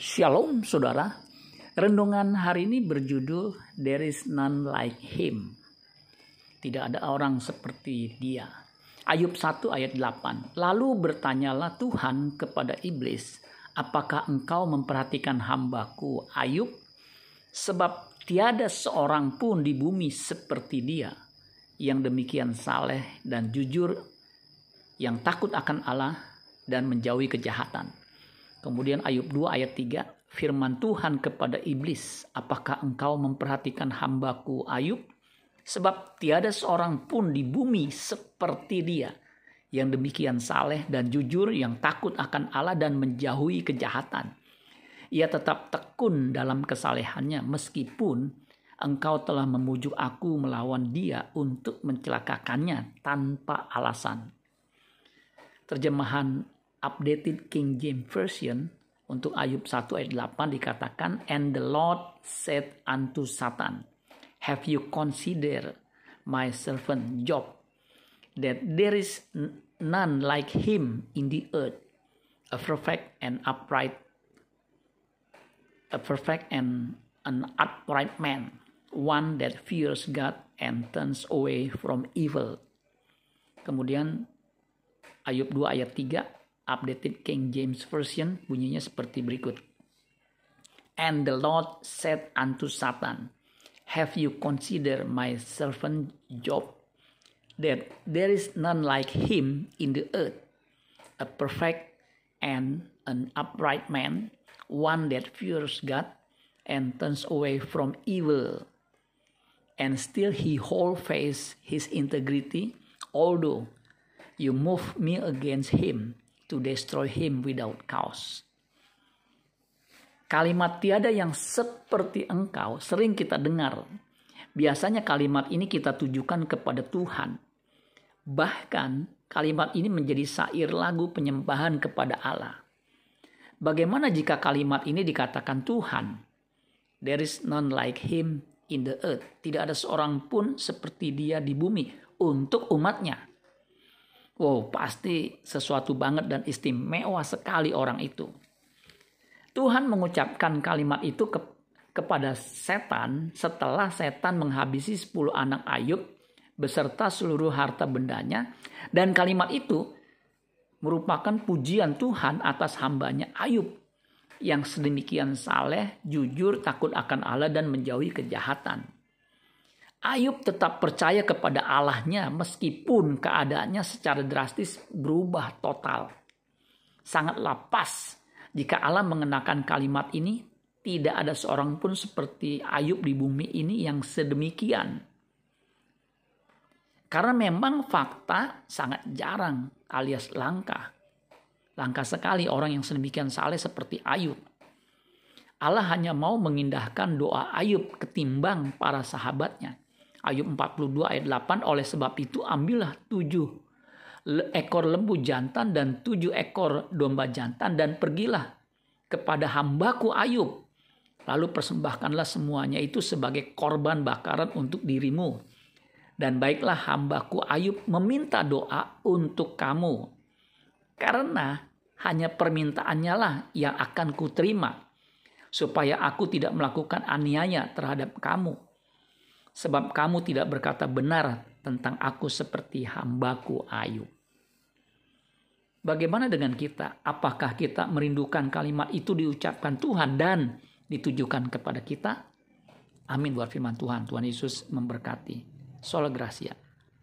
Shalom saudara. Renungan hari ini berjudul There is none like him. Tidak ada orang seperti dia. Ayub 1 ayat 8. Lalu bertanyalah Tuhan kepada iblis, apakah engkau memperhatikan hambaku Ayub? Sebab tiada seorang pun di bumi seperti dia yang demikian saleh dan jujur, yang takut akan Allah dan menjauhi kejahatan. Kemudian Ayub 2 ayat 3, firman Tuhan kepada iblis, apakah engkau memperhatikan hambaku Ayub? Sebab tiada seorang pun di bumi seperti dia, yang demikian saleh dan jujur, yang takut akan Allah dan menjauhi kejahatan. Ia tetap tekun dalam kesalehannya meskipun engkau telah memujuk aku melawan dia untuk mencelakakannya tanpa alasan. Terjemahan updated King James Version untuk Ayub 1 ayat 8 dikatakan and the Lord said unto Satan have you considered my servant Job that there is none like him in the earth a perfect and upright a perfect and an upright man one that fears God and turns away from evil kemudian Ayub 2 ayat 3 updated King James Version bunyinya seperti berikut. And the Lord said unto Satan, Have you considered my servant Job, that there is none like him in the earth, a perfect and an upright man, one that fears God and turns away from evil. And still he hold fast his integrity, although you move me against him to destroy him without cause. Kalimat tiada yang seperti engkau sering kita dengar. Biasanya kalimat ini kita tujukan kepada Tuhan. Bahkan kalimat ini menjadi sair lagu penyembahan kepada Allah. Bagaimana jika kalimat ini dikatakan Tuhan? There is none like him in the earth. Tidak ada seorang pun seperti dia di bumi untuk umatnya. Wow, pasti sesuatu banget dan istimewa sekali orang itu. Tuhan mengucapkan kalimat itu ke, kepada setan setelah setan menghabisi 10 anak Ayub beserta seluruh harta bendanya. Dan kalimat itu merupakan pujian Tuhan atas hambanya Ayub yang sedemikian saleh, jujur, takut akan Allah dan menjauhi kejahatan. Ayub tetap percaya kepada Allahnya meskipun keadaannya secara drastis berubah total. Sangatlah pas jika Allah mengenakan kalimat ini tidak ada seorang pun seperti Ayub di bumi ini yang sedemikian. Karena memang fakta sangat jarang alias langka. Langka sekali orang yang sedemikian saleh seperti Ayub. Allah hanya mau mengindahkan doa Ayub ketimbang para sahabatnya. Ayub 42 ayat 8 oleh sebab itu ambillah tujuh ekor lembu jantan dan tujuh ekor domba jantan dan pergilah kepada hambaku Ayub. Lalu persembahkanlah semuanya itu sebagai korban bakaran untuk dirimu. Dan baiklah hambaku Ayub meminta doa untuk kamu. Karena hanya permintaannya lah yang akan kuterima. Supaya aku tidak melakukan aniaya terhadap kamu sebab kamu tidak berkata benar tentang aku seperti hambaku Ayub. Bagaimana dengan kita? Apakah kita merindukan kalimat itu diucapkan Tuhan dan ditujukan kepada kita? Amin buat firman Tuhan. Tuhan Yesus memberkati. Sola Gracia.